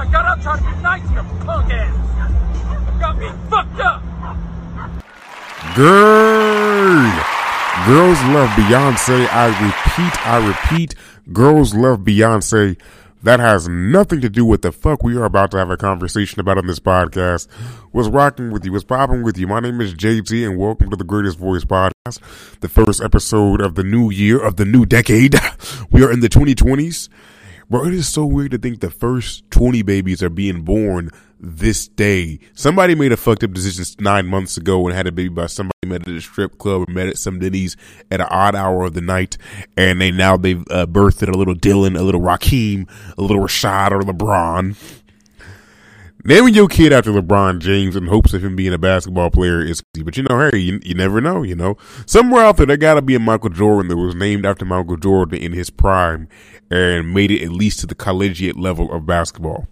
I got up trying to be nice to your punk ass. Got me fucked up. Girl. Girls love Beyonce. I repeat, I repeat, girls love Beyonce. That has nothing to do with the fuck we are about to have a conversation about on this podcast. What's rocking with you? What's popping with you? My name is JT and welcome to the Greatest Voice Podcast, the first episode of the new year, of the new decade. We are in the 2020s. Bro, it is so weird to think the first 20 babies are being born this day. Somebody made a fucked up decision nine months ago and had a baby by somebody met at a strip club or met at some Denny's at an odd hour of the night. And they now they've uh, birthed a little Dylan, a little Raheem, a little Rashad or LeBron. Naming your kid after LeBron James in hopes of him being a basketball player is easy. But you know, hey, you, you never know, you know. Somewhere out there, there gotta be a Michael Jordan that was named after Michael Jordan in his prime and made it at least to the collegiate level of basketball.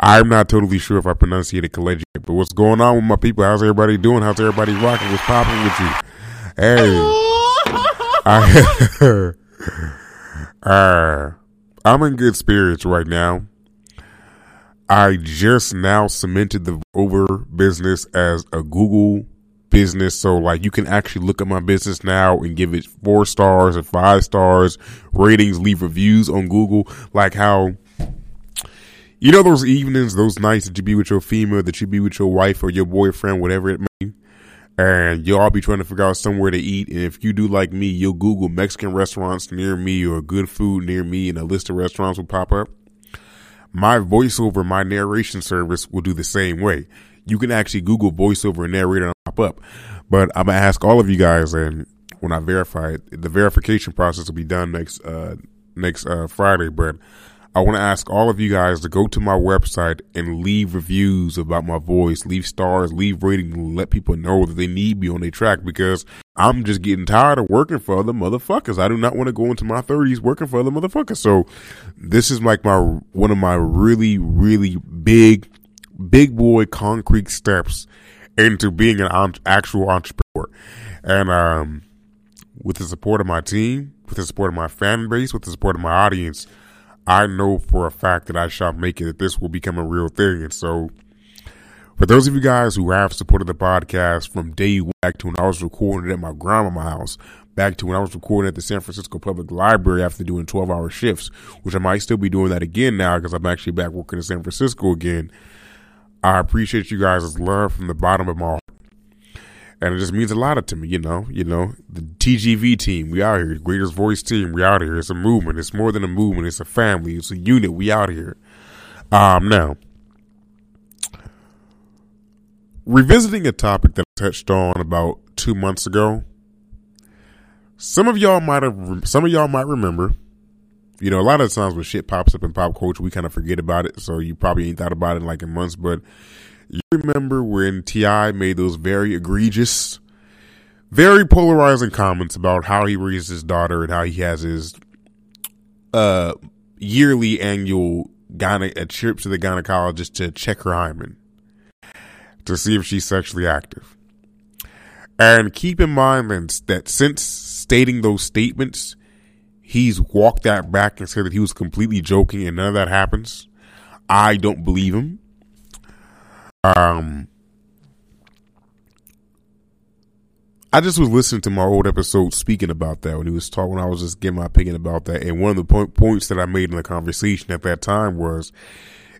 I'm not totally sure if I pronunciated collegiate, but what's going on with my people? How's everybody doing? How's everybody rocking? What's popping with you? Hey, I, uh, I'm in good spirits right now. I just now cemented the over business as a Google business. So like you can actually look at my business now and give it four stars and five stars ratings, leave reviews on Google, like how you know those evenings, those nights that you be with your female, that you be with your wife or your boyfriend, whatever it may be, and you all be trying to figure out somewhere to eat. And if you do like me, you'll Google Mexican restaurants near me or good food near me, and a list of restaurants will pop up. My voiceover, my narration service will do the same way. You can actually Google voiceover narrator and pop up. But I'm gonna ask all of you guys, and when I verify it, the verification process will be done next uh, next uh, Friday. But I want to ask all of you guys to go to my website and leave reviews about my voice, leave stars, leave ratings, let people know that they need me on their track because I'm just getting tired of working for other motherfuckers. I do not want to go into my 30s working for other motherfuckers. So this is like my one of my really really big big boy concrete steps into being an actual entrepreneur. And um with the support of my team, with the support of my fan base, with the support of my audience, I know for a fact that I shall make it, that this will become a real thing. And so, for those of you guys who have supported the podcast from day one back to when I was recording it at my grandma's house, back to when I was recording at the San Francisco Public Library after doing 12 hour shifts, which I might still be doing that again now because I'm actually back working in San Francisco again. I appreciate you guys' love from the bottom of my heart and it just means a lot to me, you know. You know, the TGV team, we out here. Greatest Voice team, we out here. It's a movement. It's more than a movement. It's a family. It's a unit. We out here. Um, now, revisiting a topic that I touched on about two months ago. Some of y'all might have, some of y'all might remember. You know, a lot of times when shit pops up in pop culture, we kind of forget about it. So you probably ain't thought about it in like in months, but you remember when T.I. made those very egregious, very polarizing comments about how he raised his daughter and how he has his uh yearly annual gyne- a trip to the gynecologist to check her hymen to see if she's sexually active. And keep in mind that since stating those statements, he's walked that back and said that he was completely joking and none of that happens. I don't believe him. Um, I just was listening to my old episode speaking about that when he was talking. I was just giving my opinion about that, and one of the point, points that I made in the conversation at that time was,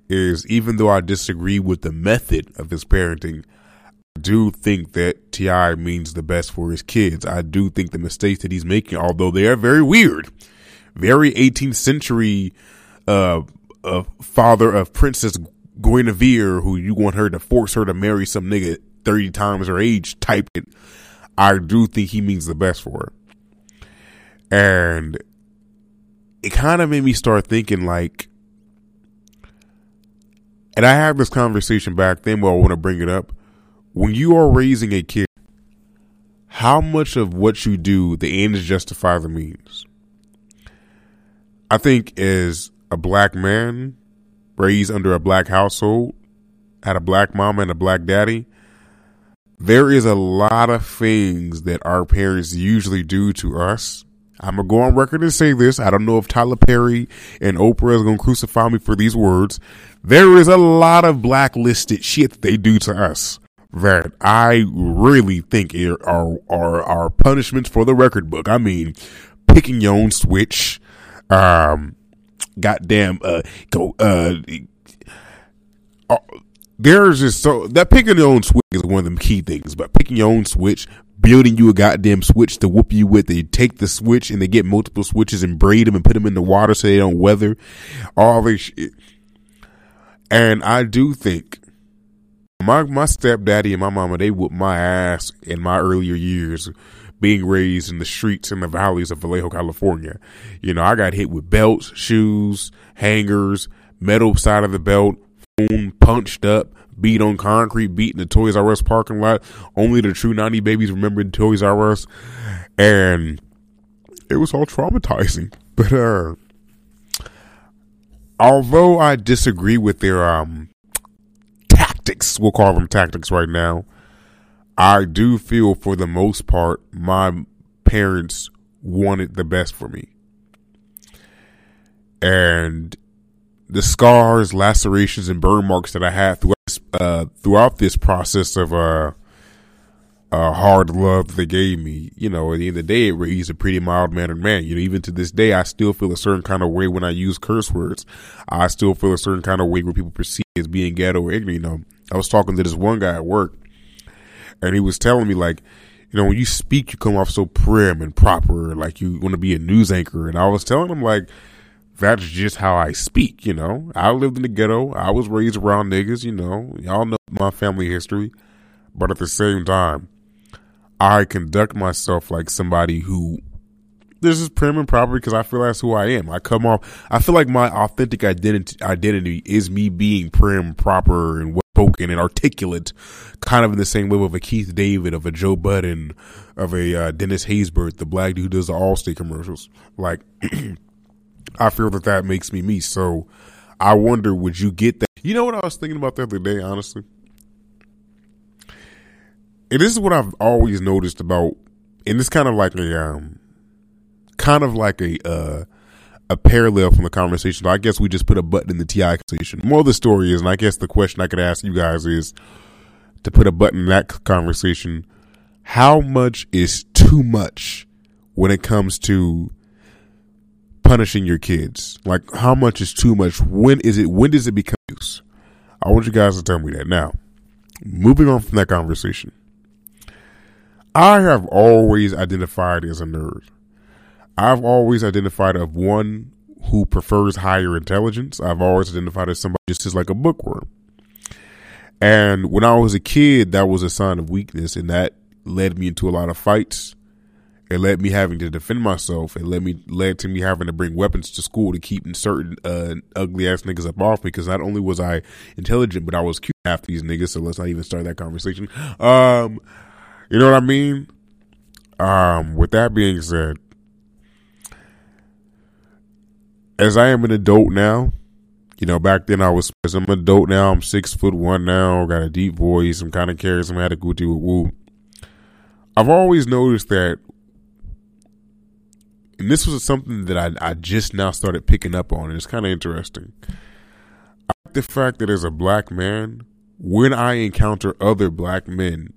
is even though I disagree with the method of his parenting, I do think that T.I. means the best for his kids. I do think the mistakes that he's making, although they are very weird, very 18th century, uh, uh father of Princess Guinevere, who you want her to force her to marry some nigga 30 times her age type it, I do think he means the best for her. And it kind of made me start thinking like, and I had this conversation back then, but I want to bring it up. When you are raising a kid, how much of what you do, the ends justify the means? I think as a black man, raised under a black household, had a black mama and a black daddy, there is a lot of things that our parents usually do to us I'm gonna go on record and say this. I don't know if Tyler Perry and Oprah is gonna crucify me for these words. There is a lot of blacklisted shit they do to us that I really think are are are punishments for the record book. I mean, picking your own switch, um, goddamn, uh, go, uh, uh there's just so that picking your own switch is one of them key things. But picking your own switch, building you a goddamn switch to whoop you with, they take the switch and they get multiple switches and braid them and put them in the water so they don't weather. All this shit. And I do think my my stepdaddy and my mama they whooped my ass in my earlier years being raised in the streets and the valleys of Vallejo, California. You know, I got hit with belts, shoes, hangers, metal side of the belt, phone punched up, beat on concrete, beat in the Toys R Us parking lot. Only the true 90 babies remember the Toys R Us. And it was all traumatizing. But, uh, although I disagree with their, um, tactics, we'll call them tactics right now, I do feel for the most part, my parents wanted the best for me. And the scars, lacerations, and burn marks that I had throughout this, uh, throughout this process of uh, uh, hard love they gave me, you know, at the end of the day, it raised a pretty mild mannered man. You know, even to this day, I still feel a certain kind of way when I use curse words. I still feel a certain kind of way where people perceive as being ghetto or ignorant. You know, I was talking to this one guy at work, and he was telling me like, you know, when you speak, you come off so prim and proper, like you want to be a news anchor. And I was telling him like that's just how I speak, you know. I lived in the ghetto. I was raised around niggas, you know. Y'all know my family history. But at the same time, I conduct myself like somebody who this is prim and proper because I feel that's who I am. I come off I feel like my authentic identity identity is me being prim, proper and well spoken and articulate, kind of in the same way of a Keith David, of a Joe Budden, of a uh, Dennis Haysbert, the black dude who does the Allstate commercials. Like I feel that that makes me me. So I wonder, would you get that? You know what I was thinking about the other day, honestly? And this is what I've always noticed about, and it's kind of like a, um, kind of like a, uh, a parallel from the conversation. I guess we just put a button in the TI conversation. More of the story is, and I guess the question I could ask you guys is to put a button in that conversation. How much is too much when it comes to punishing your kids? Like, how much is too much? When is it? When does it become use? I want you guys to tell me that now. Moving on from that conversation, I have always identified as a nerd. I've always identified of one who prefers higher intelligence. I've always identified as somebody just as like a bookworm. And when I was a kid, that was a sign of weakness, and that led me into a lot of fights it led me having to defend myself. It led me led to me having to bring weapons to school to keep certain uh, ugly ass niggas up off me. because not only was I intelligent, but I was cute after these niggas. So let's not even start that conversation. Um, you know what I mean? Um, with that being said, as I am an adult now, you know, back then I was as I'm an adult now. I'm six foot one now. Got a deep voice. I'm kind of charismatic. I had a good woo. I've always noticed that and this was something that I, I just now started picking up on, and it's kind of interesting. I like the fact that as a black man, when I encounter other black men,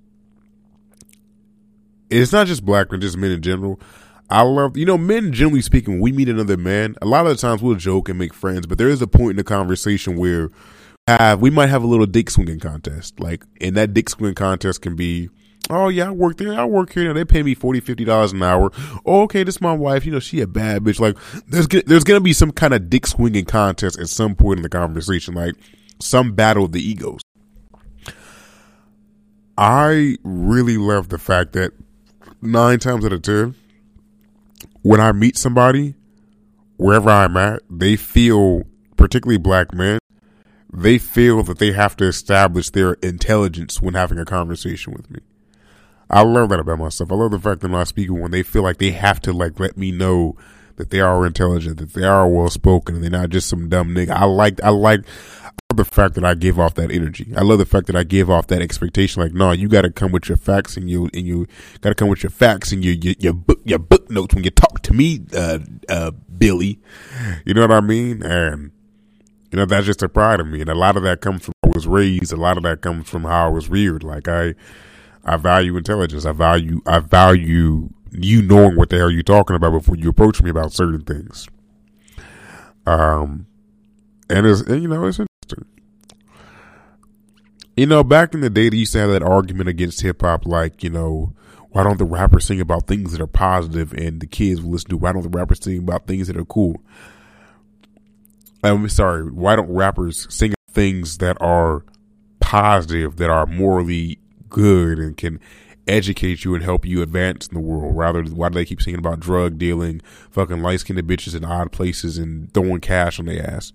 it's not just black men, just men in general. I love, you know, men generally speaking, when we meet another man, a lot of the times we'll joke and make friends, but there is a point in the conversation where have, we might have a little dick swinging contest. Like, and that dick swinging contest can be Oh yeah, I work there. I work here. Know, they pay me 40 50 dollars an hour. Oh, okay, this is my wife. You know, she a bad bitch. Like, there's there's gonna be some kind of dick swinging contest at some point in the conversation, like some battle of the egos. I really love the fact that nine times out of ten, when I meet somebody, wherever I'm at, they feel, particularly black men, they feel that they have to establish their intelligence when having a conversation with me. I love that about myself. I love the fact that when I speak when they feel like they have to like let me know that they are intelligent, that they are well spoken, and they're not just some dumb nigga. I like I like the fact that I give off that energy. I love the fact that I give off that expectation. Like, no, you got to come with your facts and you and you got to come with your facts and your, your your book your book notes when you talk to me, uh, uh, Billy. You know what I mean? And you know that's just a pride of me, and a lot of that comes from how I was raised. A lot of that comes from how I was reared. Like I, I value intelligence. I value I value you knowing what the hell you're talking about before you approach me about certain things. Um, and it's and, you know it's. You know, back in the day, they used to have that argument against hip hop, like you know, why don't the rappers sing about things that are positive and the kids will listen to? Why don't the rappers sing about things that are cool? I'm sorry, why don't rappers sing things that are positive, that are morally good, and can educate you and help you advance in the world. Rather, why do they keep singing about drug dealing, fucking light skinned bitches in odd places, and throwing cash on their ass?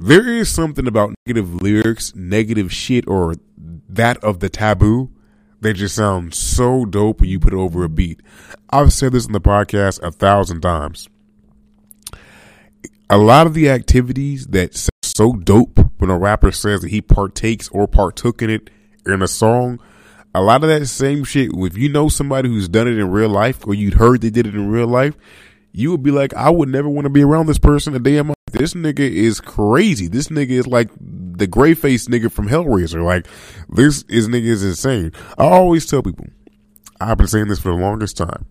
There is something about negative lyrics, negative shit, or that of the taboo that just sounds so dope when you put it over a beat. I've said this in the podcast a thousand times. A lot of the activities that sound so dope when a rapper says that he partakes or partook in it in a song a lot of that same shit, if you know somebody who's done it in real life or you'd heard they did it in real life, you would be like, I would never want to be around this person a day in my. This nigga is crazy. This nigga is like the gray faced nigga from Hellraiser. Like, this is nigga is insane. I always tell people, I've been saying this for the longest time.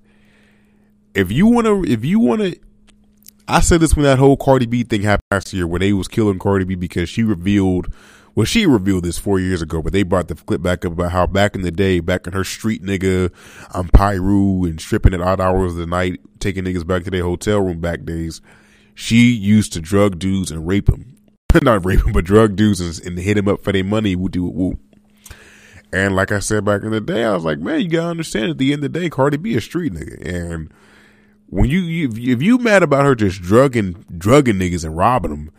If you want to, if you want to, I said this when that whole Cardi B thing happened last year, where they was killing Cardi B because she revealed well, she revealed this four years ago, but they brought the clip back up about how back in the day, back in her street nigga, I'm Pyru and stripping at odd hours of the night, taking niggas back to their hotel room back days. She used to drug dudes and rape them. Not rape them, but drug dudes and, and hit them up for their money. Woo do woo. And like I said back in the day, I was like, man, you gotta understand at the end of the day, Cardi B a street nigga. And when you, you if you mad about her just drugging drugging niggas and robbing them,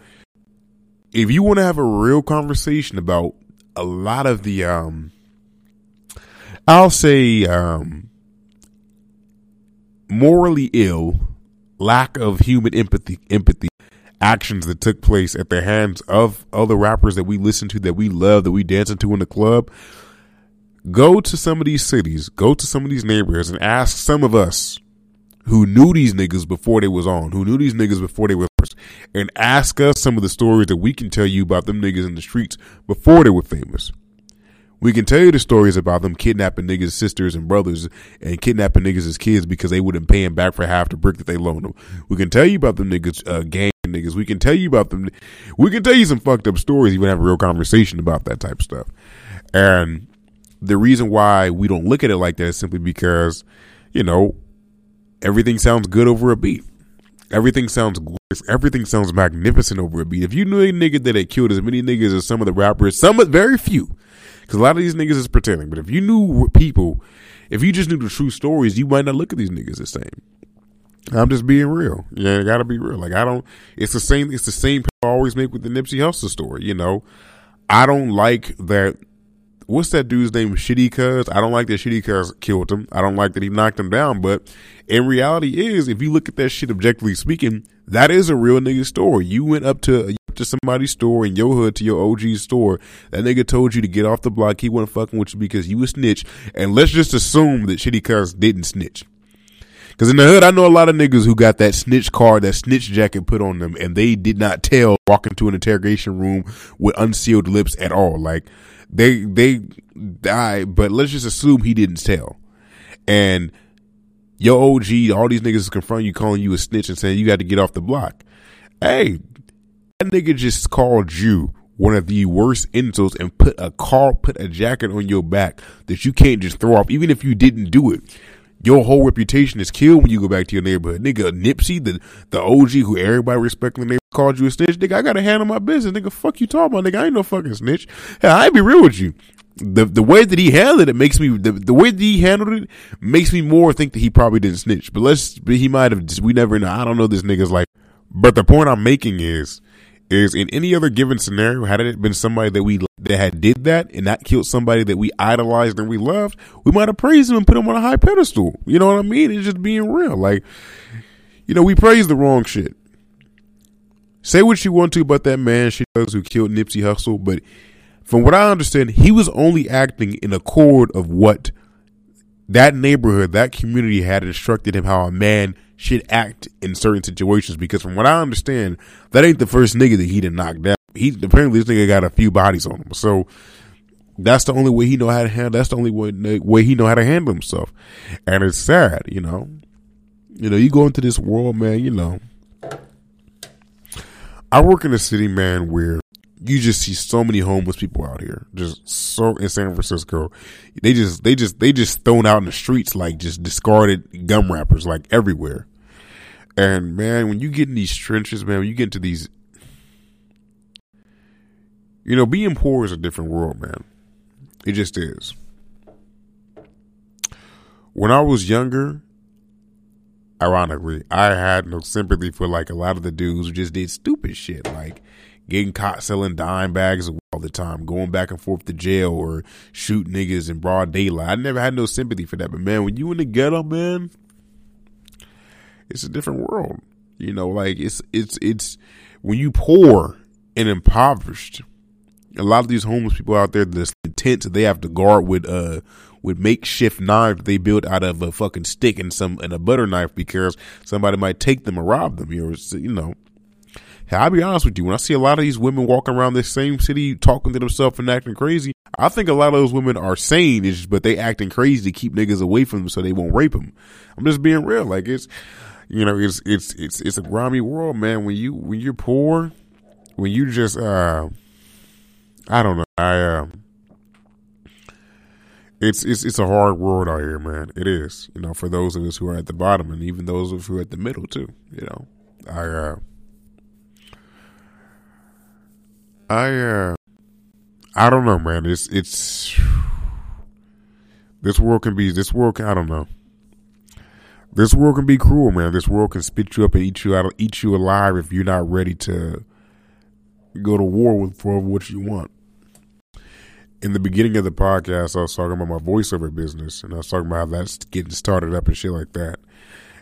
if you want to have a real conversation about a lot of the um I'll say um morally ill lack of human empathy empathy actions that took place at the hands of other rappers that we listen to that we love that we dance into in the club go to some of these cities go to some of these neighborhoods and ask some of us who knew these niggas before they was on, who knew these niggas before they was, and ask us some of the stories that we can tell you about them niggas in the streets before they were famous. We can tell you the stories about them kidnapping niggas' sisters and brothers and kidnapping niggas as kids because they wouldn't pay him back for half the brick that they loaned them. We can tell you about them niggas, uh, gang niggas. We can tell you about them. We can tell you some fucked up stories. You would have a real conversation about that type of stuff. And the reason why we don't look at it like that is simply because, you know, everything sounds good over a beat. Everything sounds glorious. Everything sounds magnificent over a beat. If you knew a nigga that had killed as many niggas as some of the rappers, some very few, because a lot of these niggas is pretending. But if you knew people, if you just knew the true stories, you might not look at these niggas the same. I'm just being real. Yeah, I gotta be real. Like I don't. It's the same. It's the same. I always make with the Nipsey Hussle story. You know, I don't like that what's that dude's name? Shitty Cuz. I don't like that Shitty Cuz killed him. I don't like that he knocked him down. But in reality, is if you look at that shit objectively speaking, that is a real nigga story. You went up to to somebody's store in your hood to your OG store. That nigga told you to get off the block. He wasn't fucking with you because you a snitch. And let's just assume that Shitty Cuz didn't snitch. Cause in the hood, I know a lot of niggas who got that snitch card, that snitch jacket put on them, and they did not tell walk into an interrogation room with unsealed lips at all. Like, they they die, but let's just assume he didn't tell. And your OG, all these niggas confront you, calling you a snitch and saying you got to get off the block. Hey, that nigga just called you one of the worst insults and put a car, put a jacket on your back that you can't just throw off, even if you didn't do it your whole reputation is killed when you go back to your neighborhood. Nigga, Nipsey, the, the OG who everybody respecting the neighborhood called you a snitch. Nigga, I gotta handle my business. Nigga, fuck you talking about. Nigga, I ain't no fucking snitch. Hell, I be real with you. The the way that he handled it makes me the, the way that he handled it makes me more think that he probably didn't snitch. But let's but he might have we never know. I don't know this nigga's like but the point I'm making is is in any other given scenario, had it been somebody that we that had did that and not killed somebody that we idolized and we loved, we might have praised him and put him on a high pedestal. You know what I mean? It's just being real. Like, you know, we praise the wrong shit. Say what you want to about that man Shitty Cuz who killed Nipsey Hussle, but from what I understand, he was only acting in accord of what that neighborhood, that community had instructed him how a man should act in certain situations. Because from what I understand, that ain't the first nigga that he done knock down. He apparently this nigga got a few bodies on him, so that's the only way he know how to handle. That's the only way, way he know how to handle himself, and it's sad, you know. You know, you go into this world, man. You know, I work in a city, man, where you just see so many homeless people out here. Just so in San Francisco, they just they just they just thrown out in the streets like just discarded gum wrappers like everywhere. And man, when you get in these trenches, man, when you get into these, you know, being poor is a different world, man. It just is. When I was younger, ironically, I had no sympathy for like a lot of the dudes who just did stupid shit, like getting caught selling dime bags all the time, going back and forth to jail or shoot niggas in broad daylight. I never had no sympathy for that. But man, when you in the ghetto, man, it's a different world. You know, like it's it's it's when you poor and impoverished. A lot of these homeless people out there, the tents they have to guard with uh with makeshift knives they built out of a fucking stick and some and a butter knife because somebody might take them or rob them. You know, you know I'll be honest with you. When I see a lot of these women walking around this same city talking to themselves and acting crazy, I think a lot of those women are sane, but they acting crazy to keep niggas away from them so they won't rape them. I'm just being real. Like it's, you know, it's it's it's it's a grimy world, man. When you when you're poor, when you just uh, I don't know, I uh, it's it's it's a hard world out here, man. It is, you know, for those of us who are at the bottom, and even those of us who are at the middle too. You know, I uh I uh I don't know, man. It's it's this world can be this world can I don't know. This world can be cruel, man. This world can spit you up and eat you out eat you alive if you're not ready to go to war with for what you want. In the beginning of the podcast, I was talking about my voiceover business, and I was talking about how that's getting started up and shit like that.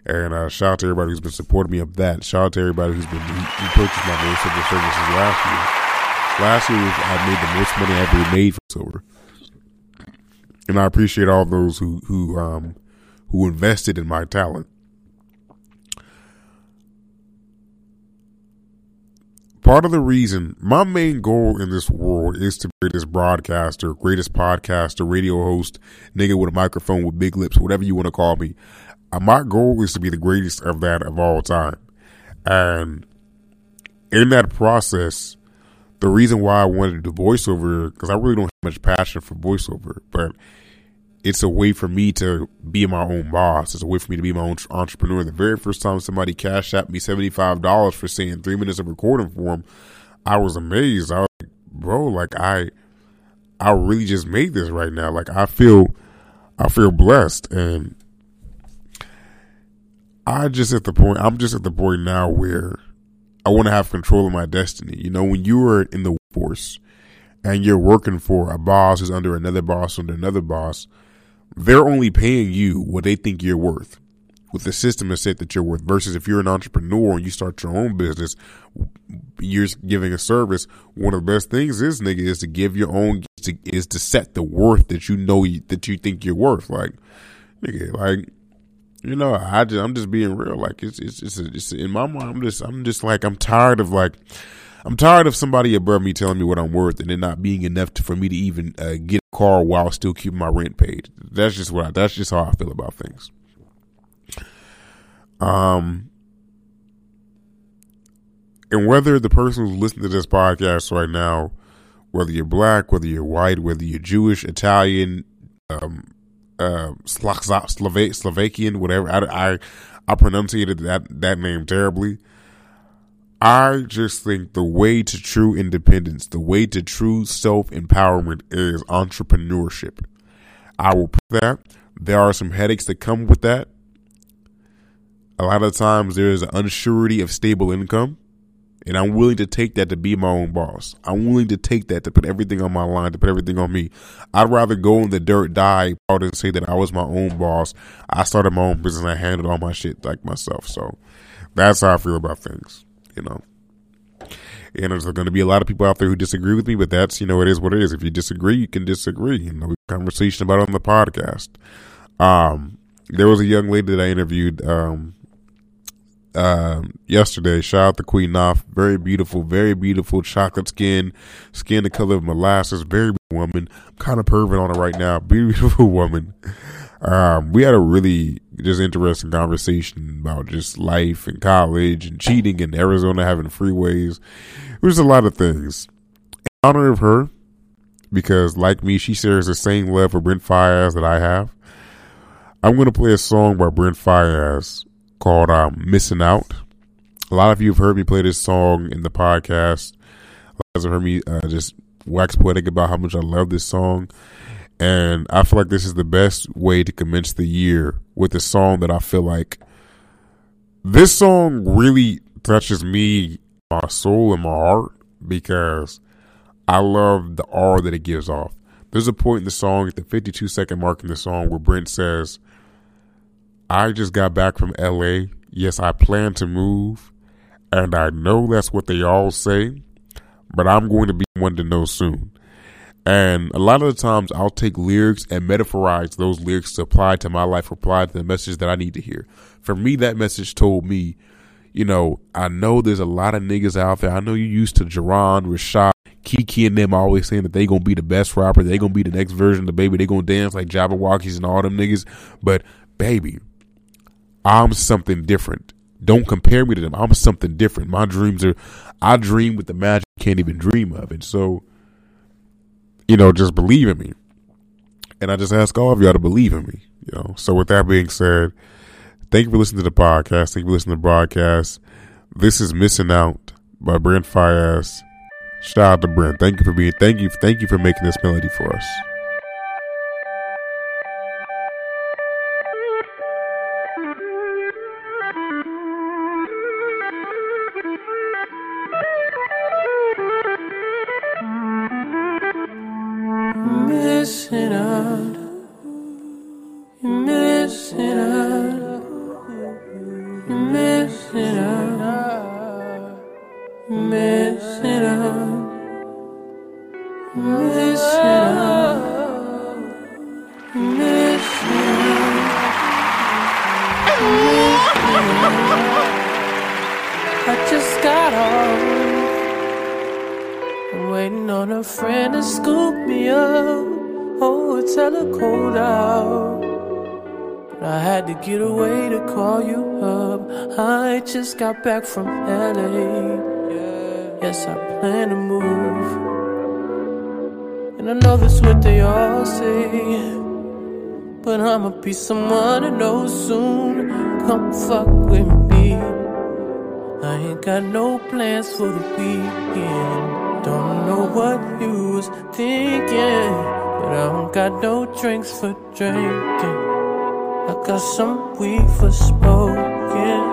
And uh, shout out to everybody who's been supporting me of that. Shout out to everybody who's been who, who purchased my voiceover services last year. Last year I made the most money I ever made for silver, and I appreciate all those who who um who invested in my talent. Part of the reason my main goal in this world is to be greatest broadcaster, greatest podcaster, radio host, nigga with a microphone with big lips, whatever you want to call me. Uh, my goal is to be the greatest of that of all time. And in that process, the reason why I wanted to do voiceover because I really don't have much passion for voiceover, but it's a way for me to be my own boss. It's a way for me to be my own entrepreneur. The very first time somebody cashed out me seventy five dollars for saying three minutes of recording for them, I was amazed. I was like, bro, like I, I really just made this right now. Like I feel, I feel blessed, and I just at the point. I'm just at the point now where I want to have control of my destiny. You know, when you are in the force and you're working for a boss who's under another boss under another boss, they're only paying you what they think you're worth. With the system is set that you're worth versus if you're an entrepreneur and you start your own business, you're giving a service. One of the best things is nigga is to give your own is to set the worth that you know that you think you're worth. Like nigga, like you know, I just, I'm just being real. Like it's, it's, it's, it's, in my mind. I'm just, I'm just like, I'm tired of like, I'm tired of somebody above me telling me what I'm worth and it not being enough to, for me to even uh, get a car while still keeping my rent paid. That's just what I, that's just how I feel about things. Um, and whether the person who's listening to this podcast right now, whether you're black, whether you're white, whether you're Jewish, Italian, um, uh, Slova- Slovakian, whatever. I, I, I pronunciated that, that name terribly. I just think the way to true independence, the way to true self empowerment is entrepreneurship. I will put that. There are some headaches that come with that. A lot of times there is an unsurety of stable income. And I'm willing to take that to be my own boss. I'm willing to take that to put everything on my line, to put everything on me. I'd rather go in the dirt, die, out and say that I was my own boss. I started my own business. I handled all my shit like myself. So that's how I feel about things, you know. And there's going to be a lot of people out there who disagree with me, but that's, you know, it is what it is. If you disagree, you can disagree. You know, we had a conversation about it on the podcast. Um, there was a young lady that I interviewed, um, uh, yesterday. Shout out to Queen Nof. Very beautiful, very beautiful chocolate skin, skin the color of molasses. Very woman. I'm kind of perving on her right now. Beautiful woman. Um, we had a really just interesting conversation about just life and college and cheating in Arizona having freeways. It was a lot of things. In honor of her, because like me, she shares the same love for Brent Faiyaz that I have. I'm going to play a song by Brent Faiyaz called um, Missing Out. A lot of you have heard me play this song in the podcast. A lot of you have heard me uh, just wax poetic about how much I love this song. And I feel like this is the best way to commence the year with a song that I feel like this song really touches me, my soul, and my heart because I love the R that it gives off. There's a point in the song, at the 52 second mark in the song, where Brent says, I just got back from LA. Yes, I plan to move. And I know that's what they all say, but I'm going to be one to know soon. And a lot of the times I'll take lyrics and metaphorize those lyrics to apply to my life, apply to the message that I need to hear. For me, that message told me, you know, I know there's a lot of niggas out there. I know you used to Jerron, Rashad, Kiki and them always saying that they gonna be the best rapper. They gonna be the next version of the baby. They gonna dance like Jabbawockeez and all them niggas. But baby, I'm something different. Don't compare me to them. I'm something different. My dreams are, I dream with the magic you can't even dream of. And so, you know, just believe in me. And I just ask all of y'all to believe in me. You know, so with that being said, thank you for listening to the podcast. Thank you for listening to the broadcast. This is Missing Out by Brent Faiyaz. Shout out to Brent. Thank you for being, thank you, thank you for making this melody for us. You're missing out. You're missing out. I just got off. I'm waiting on a friend to scoop me up. Oh, it's hella cold out. I had to get away to call you up. I just got back from LA. Yes, I plan to move. And I know that's what they all say. But I'ma be someone to know soon. Come fuck with me. I ain't got no plans for the weekend. Don't know what you was thinking, but I don't got no drinks for drinking. I got some weed for smoking,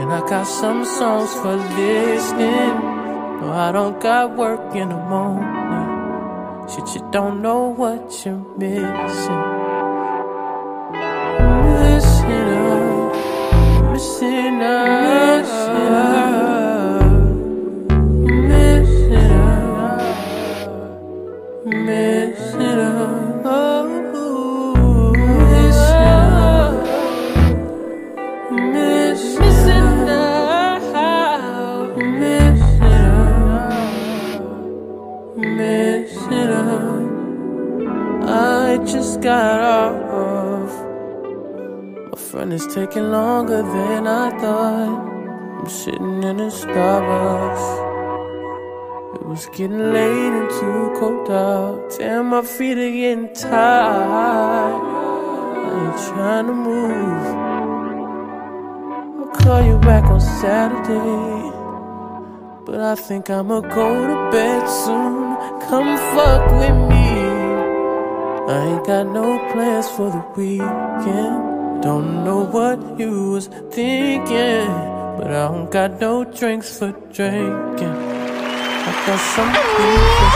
and I got some songs for listening. No, I don't got work in the morning. Shit, you don't know what you're missing. Out, missing out. I just got off. My friend is taking longer than I thought. I'm sitting in a Starbucks. It was getting late and too cold out. Damn, my feet are getting tired. I ain't trying to move. I'll call you back on Saturday. But I think I'ma go to bed soon. Come fuck with me. I ain't got no plans for the weekend. Don't know what you was thinking, but I don't got no drinks for drinking. I got something.